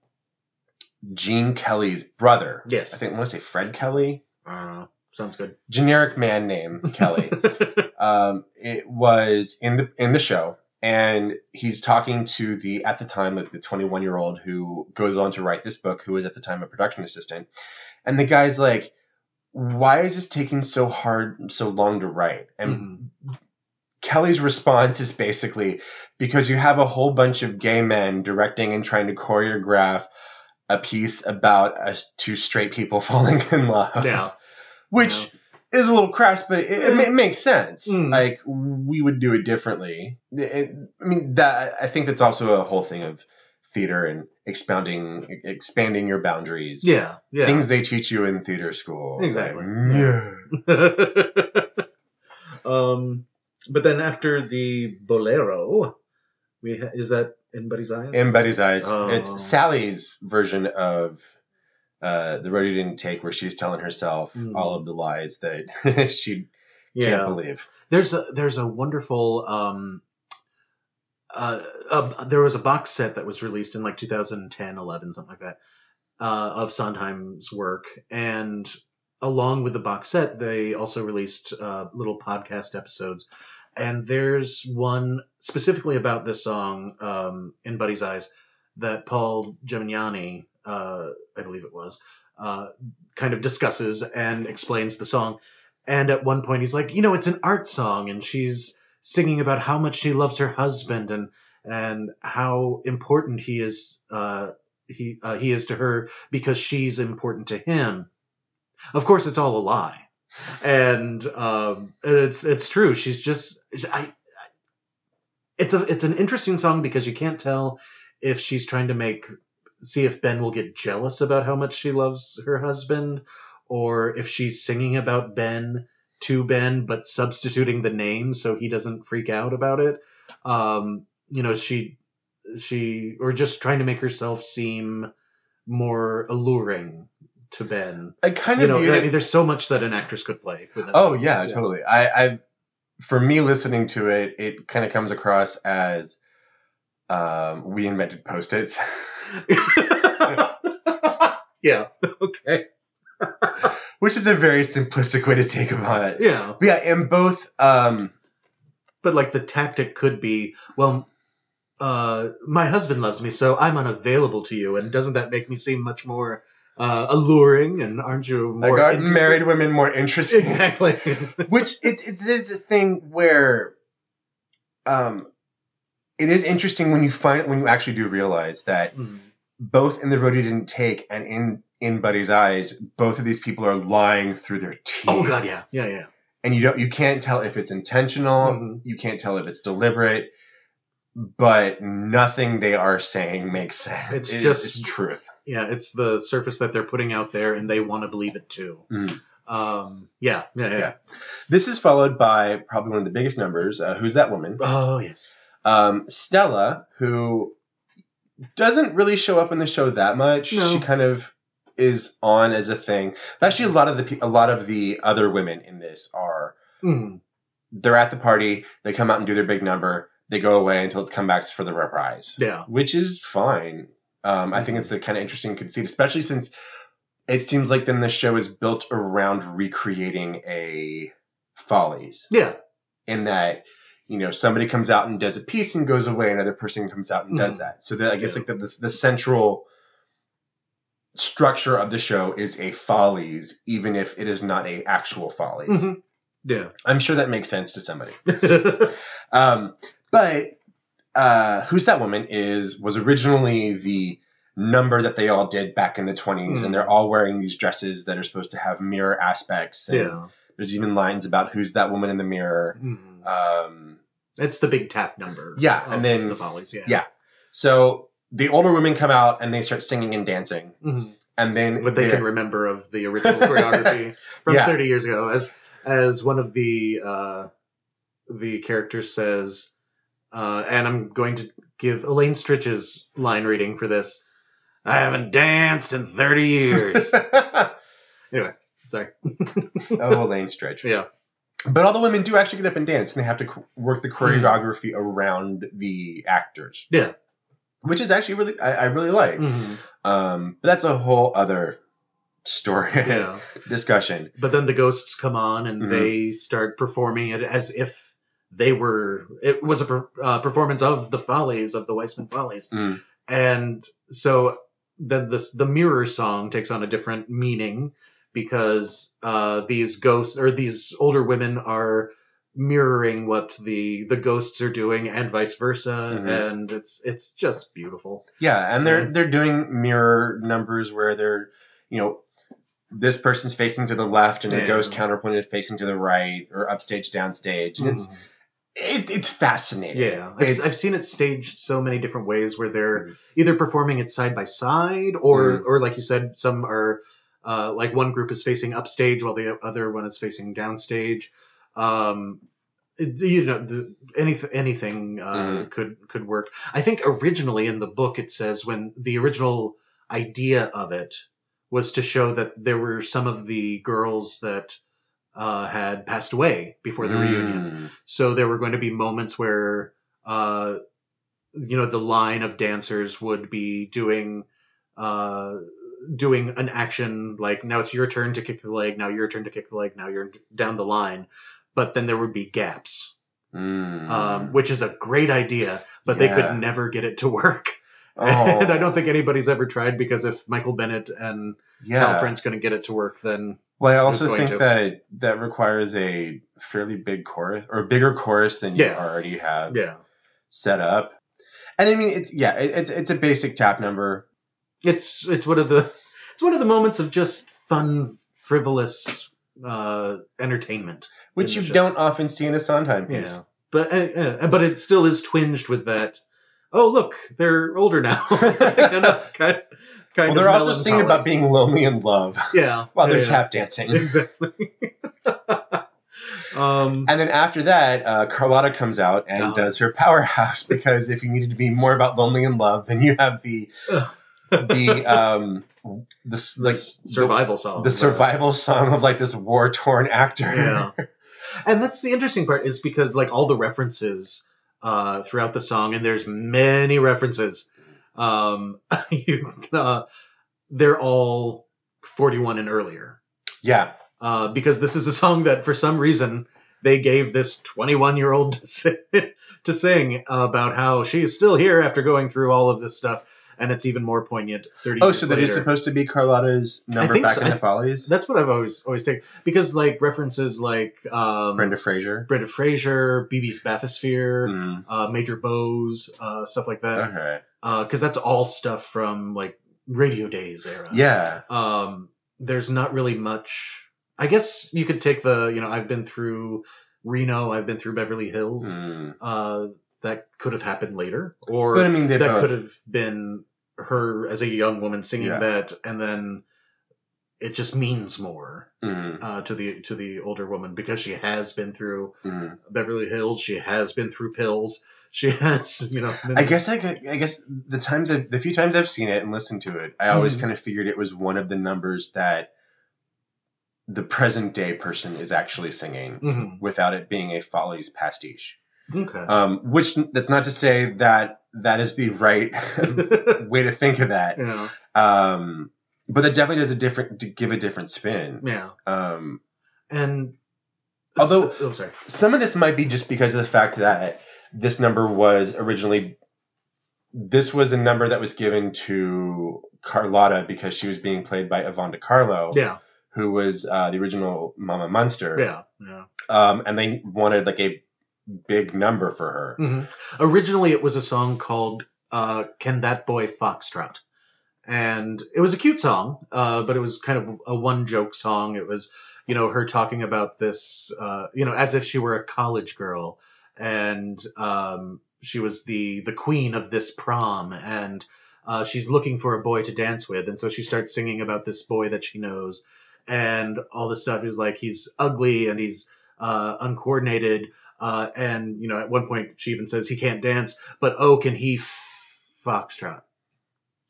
Gene Kelly's brother, Yes. I think I want to say Fred Kelly, Uh, sounds good. generic man name Kelly. um, it was in the in the show and he's talking to the at the time like the 21 year old who goes on to write this book who was at the time a production assistant. And the guy's like why is this taking so hard so long to write? And mm-hmm. kelly's response is basically because you have a whole bunch of gay men directing and trying to choreograph a piece about us two straight people falling in love. Yeah. which is a little crass, but it, it, it makes sense. Mm. Like we would do it differently. It- I mean, that I think that's also a whole thing of theater and expounding, expanding your boundaries. Yeah. Yeah. things they teach you in theater school. Exactly. Like, yeah. um, but then after the bolero, we ha- is that in Buddy's eyes? In Betty's eyes, Oh. it's Sally's version of. Uh, the road you didn't take, where she's telling herself Mm. all of the lies that she yeah. can't believe. There's a there's a wonderful um uh, uh there was a box set that was released in like 2010 11 something like that uh of Sondheim's work and along with the box set they also released uh little podcast episodes and there's one specifically about this song um in Buddy's Eyes that Paul Gemignani uh I believe it was uh kind of discusses and explains the song and at one point, he's like, you know, it's an art song, and she's singing about how much she loves her husband and and how important he is uh, he uh, he is to her because she's important to him. Of course, it's all a lie, and um, it's it's true. She's just. I- It's a it's an interesting song because you can't tell if she's trying to make see if Ben will get jealous about how much she loves her husband or if she's singing about Ben to Ben, but substituting the name so he doesn't freak out about it. Um, you know, she, she, or just trying to make herself seem more alluring to Ben. I kind You of know, viewed I mean, there's so much that an actress could play. With that Oh song. yeah, totally. I, I, for me listening to it, it kind of comes across as um, we invented post-its, yeah. Okay. which is a very simplistic way to take about it. Yeah. But yeah, in both, um, But like the tactic could be, well, uh, my husband loves me, so I'm unavailable to you, and doesn't that make me seem much more uh, alluring? And aren't you more interested? married women more interesting. Exactly. which it, it's it's a thing where um it is interesting when you find when you actually do realize that Mm. both in the road he didn't take and in in buddy's eyes both of these people are lying through their teeth oh god, yeah, yeah, yeah. and you don't you can't tell if it's intentional Mhm. you can't tell if it's deliberate but nothing they are saying makes sense It's It just- it's truth Yeah, it's the surface that they're putting out there, and they want to believe it too. Mhm. Um, yeah, yeah, yeah. Yeah. this is followed by probably one of the biggest numbers uh, who's that woman Oh yes. Um, Stella, who doesn't really show up in the show that much, No. she kind of is on as a thing. But Actually, a lot of the a lot of the other women in this are Mm. they're at the party, they come out and do their big number, they go away until it's comebacks for the reprise, Yeah. which is fine. Um, I think it's a kind of interesting conceit, especially since it seems like then the show is built around recreating a Follies Yeah. in that you know somebody comes out and does a piece and goes away another person comes out and does Mhm. that so that i guess Yeah. like the, the, the central structure of the show is a follies even if it is not a actual follies Mhm. Yeah. i'm sure that makes sense to somebody um, but uh, who's that woman is was originally the number that they all did back in the 20s Mhm. and they're all wearing these dresses that are supposed to have mirror aspects and yeah. there's even lines about who's that woman in the mirror Mhm. Um, It's the big tap number. Yeah, and then- the follies. Yeah. Yeah. So the older women come out and they start singing and dancing, Mhm. and then what they can remember of the original choreography from Yeah. 30 years ago as as one of the uh the characters says uh and i'm going to give elaine stritch's line reading for this i haven't danced in 30 years anyway sorry oh, Elaine Stritch. yeah But all the women do actually get up and dance, and they have to work the choreography around the actors, yeah which is actually really I, I really like. Mhm. Um, but that's a whole other story yeah discussion. but then the ghosts come on and Mhm. they start performing it as if they were it was a per, uh, performance of the Follies of the Weismann Follies, Mm. and so then this the mirror song takes on a different meaning because uh, these ghosts or these older women are mirroring what the the ghosts are doing and vice versa Mhm. and it's it's just beautiful Yeah, and they're Yeah. they're doing mirror numbers where they're, you know, this person's facing to the left and Yeah. it goes counterpointed facing to the right or upstage downstage. And it's Mhm. it's it's fascinating. Yeah, I've, It's- I've seen it staged so many different ways where they're either performing it side by side, or Mm. or like you said, some are uh, like one group is facing upstage while the other one is facing downstage. Um, you know, the, anything anything uh, Mhm. could could work. I think originally in the book it says when the original idea of it was to show that there were some of the girls that uh, had passed away before the reunion. Mm. So there were going to be moments where, uh, you know, the line of dancers would be doing, uh, doing an action like now it's your turn to kick the leg, now your turn to kick the leg, now you're down the line, but then there would be gaps, Mm. um, which is a great idea, but they could never get it to work. oh, And I don't think anybody's ever tried because if Michael Bennett and yeah. Hal Prince couldn't get it to work, then Well, I also think to. that that requires a fairly big chorus or a bigger chorus than you Yeah. already have yeah, set up. And I mean, it's yeah, it, it's it's a basic tap number. It's it's one of the it's one of the moments of just fun, frivolous uh, entertainment. which you show. don't often see in a Sondheim piece. Yeah, but uh, uh, but it still is twinged with that. Oh look, they're older now. kind of, kind, Well, they're also singing about being lonely in love yeah while they're yeah, tap dancing. exactly. um, And then after that, uh, Carlotta comes out and does her powerhouse because if you needed to be more about lonely in love, then you have the the um the s- like survival song. the, the survival song of like this war torn actor. Yeah. and that's the interesting part is because like all the references uh, throughout the song, and there's many references. Um, you, uh, they're all 41 and earlier. yeah. Uh, because this is a song that for some reason they gave this 21 year old to, sing, to sing about how she is still here after going through all of this stuff. And it's even more poignant 30 Oh, so that later. is supposed to be Carlotta's number back so. in the Follies. That's what I've always always taken because like references like um, Brenda Frazier. Brenda Frazier, Beebe's Bathysphere, Mm, uh, Major Bowes, uh, stuff like that. okay. Because that's all stuff from like Radio Days era. Yeah. Um, there's not really much. I guess you could take the you know I've been through Reno, I've been through Beverly Hills. Mm. Uh, that could have happened later, or But I mean, that both. could have been her as a young woman singing Yeah. that, and then it just means more Mm, uh, to the to the older woman because she has been through mm. Beverly Hills. She has been through pills. She has, you know. I guess I, I guess the times I've, the few times I've seen it and listened to it, I always Mhm. kind of figured it was one of the numbers that the present day person is actually singing Mhm. without it being a Follies pastiche. Okay. Um, which that's not to say that that is the right way to think of that. yeah. Um, but that definitely does a different to give a different spin. Yeah. Um, And Although- oh, sorry. some of this might be just because of the fact that this number was originally this was a number that was given to Carlotta because she was being played by Yvonne De Carlo, Yeah. who was uh, the original Mama Munster. Yeah. Yeah. Um, and they wanted like a big number for her. hmm Originally, it was a song called uh, "Can That Boy Foxtrot," and it was a cute song, uh, but it was kind of a one joke song. It was, you know, her talking about this, uh, you know, as if she were a college girl, and um, she was the the queen of this prom, and uh, she's looking for a boy to dance with, and so she starts singing about this boy that she knows, and all this stuff is like he's ugly and he's uh, uncoordinated, uh, and you know, at one point she even says he can't dance, but oh, can he f- foxtrot?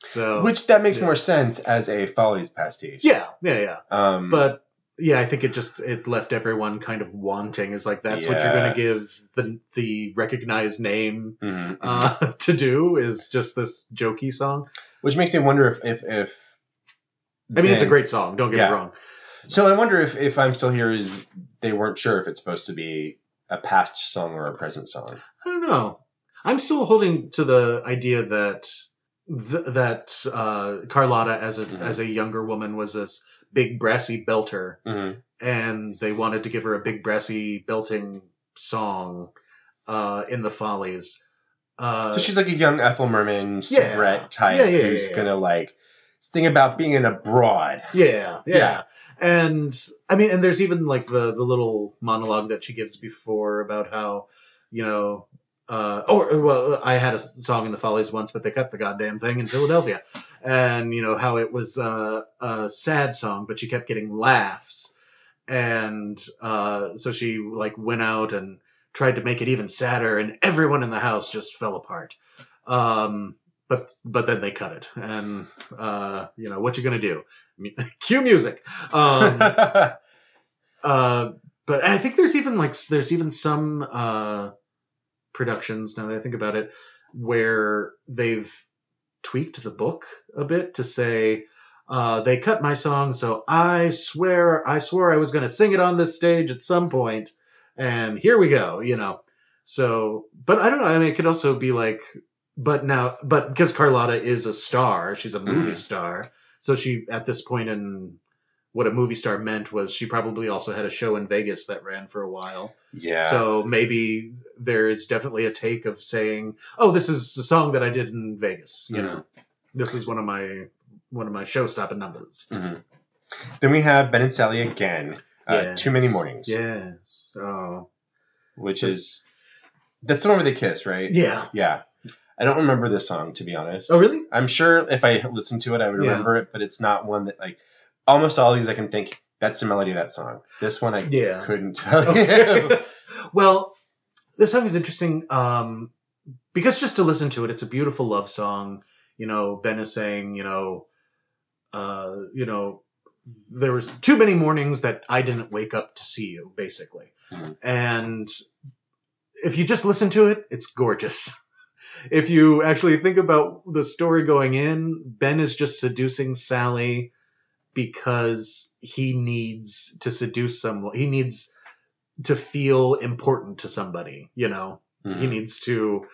So, Which that makes yeah. more sense as a Follies pastiche. yeah, yeah, yeah. Um, But yeah, I think it just it left everyone kind of wanting. Is like that's what you're going to give the the recognized name mhm, mhm. uh, to do is just this jokey song. which makes me wonder if if, if I mean, it's a great song. Don't get Yeah. me wrong. So I wonder if if I'm still here is they weren't sure if it's supposed to be a past song or a present song. I don't know. I'm still holding to the idea that th- that uh, Carlotta, as a Mhm. as a younger woman, was this big brassy belter, Mm-hmm. and they wanted to give her a big brassy belting song uh, in the Follies. Uh, So she's like a young Ethel Merman Yeah. type Yeah, yeah, who's gonna like think about being in abroad. Yeah, yeah, Yeah. And I mean, and there's even like the the little monologue that she gives before about how, you know, uh, or well, I had a song in the Follies once, but they cut the goddamn thing in Philadelphia, and you know how it was uh, a sad song, but she kept getting laughs, and uh, so she like went out and tried to make it even sadder, and everyone in the house just fell apart. Um, but but then they cut it, and uh, you know what you gonna do? Cue music. Um, uh, but I think there's even like there's even some uh, productions now that I think about it where they've tweaked the book a bit to say uh, they cut my song, so I swear I swore I was going to sing it on this stage at some point, and here we go. You know, so but I don't know. I mean, it could also be like, but now, but because Carlotta is a star, she's a movie Mhm. star, so she at this point in what a movie star meant was she probably also had a show in Vegas that ran for a while. yeah. So maybe there is definitely a take of saying, "Oh, this is a song that I did in Vegas." You Mhm. know, this is one of my one of my show-stopping numbers. Mhm. Then we have Ben and Sally again. Uh, Yes. Too many mornings. Yes. Oh. Which is that's the one where they kiss, right? Yeah. Yeah. I don't remember this song to be honest. Oh, really? I'm sure if I listened to it, I would Yeah. remember it, but it's not one that like almost all these I can think that's the melody of that song. This one I Yeah. couldn't tell you. Well, this song is interesting um, because just to listen to it, it's a beautiful love song. You know, Ben is saying, you know, uh, you know, there was too many mornings that I didn't wake up to see you, basically. Mhm. And if you just listen to it, it's gorgeous. if you actually think about the story going in, Ben is just seducing Sally because he needs to seduce someone. He needs to feel important to somebody, you know. He Mhm. needs to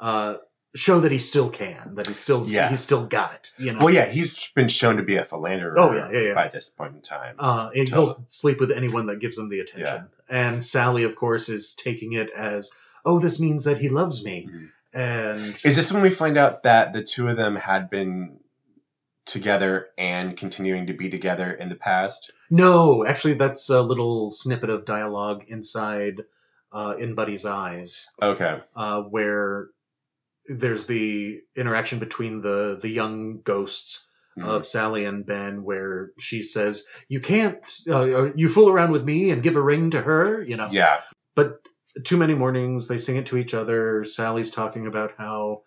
uh, show that he still can, that he still Yeah. he's still got it, you know. Well, yeah, he's been shown to be a philanderer. Oh, yeah, yeah, yeah. By this point in time. Uh, and he'll sleep with anyone that gives him the attention. And Sally, of course, is taking it as, oh, this means that he loves me. Mhm. And Is this when we find out that the two of them had been together and continuing to be together in the past? no, actually, that's a little snippet of dialogue inside uh, in Buddy's eyes, Okay. uh, where there's the interaction between the the young ghosts Mhm. of Sally and Ben, where she says, "You can't, uh, you fool around with me and give a ring to her," you know. Yeah. But too many mornings, they sing it to each other. Sally's talking about how,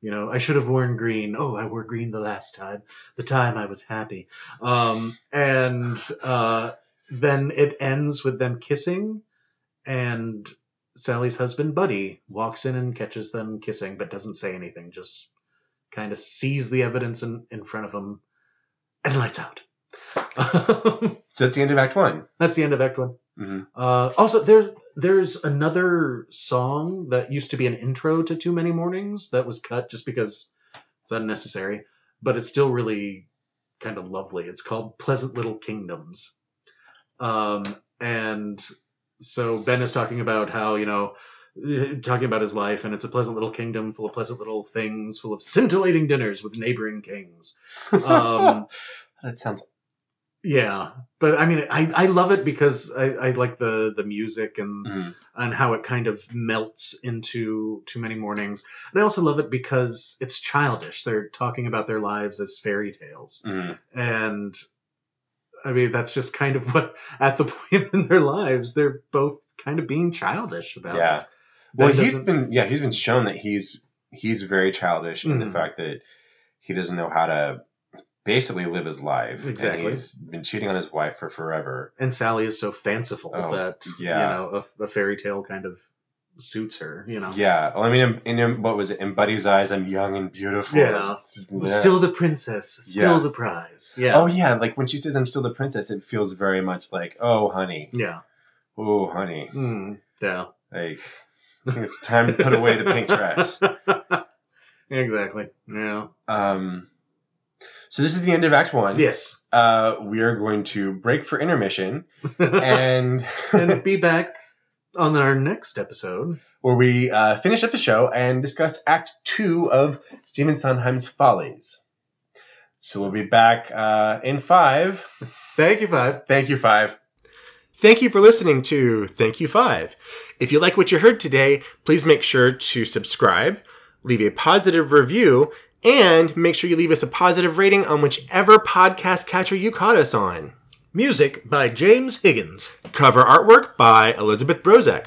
you know, I should have worn green. Oh, I wore green the last time, the time I was happy. Um, and uh, then it ends with them kissing, and Sally's husband, Buddy, walks in and catches them kissing, but doesn't say anything, just kind of sees the evidence in, in front of him and lights out. So that's the end of Act One. That's the end of Act One. Hmm Uh, also, there's there's another song that used to be an intro to Too Many Mornings that was cut just because it's unnecessary, but it's still really kind of lovely. It's called Pleasant Little Kingdoms, um, and so Ben is talking about how you know talking about his life and it's a pleasant little kingdom full of pleasant little things full of scintillating dinners with neighboring kings um, That sounds. Yeah, but I mean, I, I love it because I, I like the the music and Mhm. and how it kind of melts into Too Many Mornings. And I also love it because it's childish. They're talking about their lives as fairy tales, Mhm. and I mean that's just kind of what at the point in their lives they're both kind of being childish about. Yeah. it. Well, he's doesn't- been yeah he's been shown that he's he's very childish in the Mhm. fact that he doesn't know how to basically live his life. Exactly. And he's been cheating on his wife for forever. and Sally is so fanciful Oh, that yeah. you know a, a fairy tale kind of suits her. You know. Yeah. Well, I mean, in, in what was it? In Buddy's eyes, I'm young and beautiful. Yeah. It's- Still the princess, still Yeah. the prize. Yeah. Oh yeah, like when she says I'm still the princess, it feels very much like, oh honey, Yeah. oh honey. Mm, yeah. Like, it's time to put away the pink dress. exactly. Yeah. Um, so this is the end of Act One. Yes. Uh, we are going to break for intermission, and and be back on our next episode. where we uh, finish up the show and discuss Act Two of Stephen Sondheim's Follies. So we'll be back uh, in five. Thank you, Five. Thank you, Five. Thank you for listening to Thank You Five. If you like what you heard today, please make sure to subscribe, leave a positive review, and make sure you leave us a positive rating on whichever podcast catcher you caught us on. Music by James Higgins. Cover artwork by Elizabeth Brozek.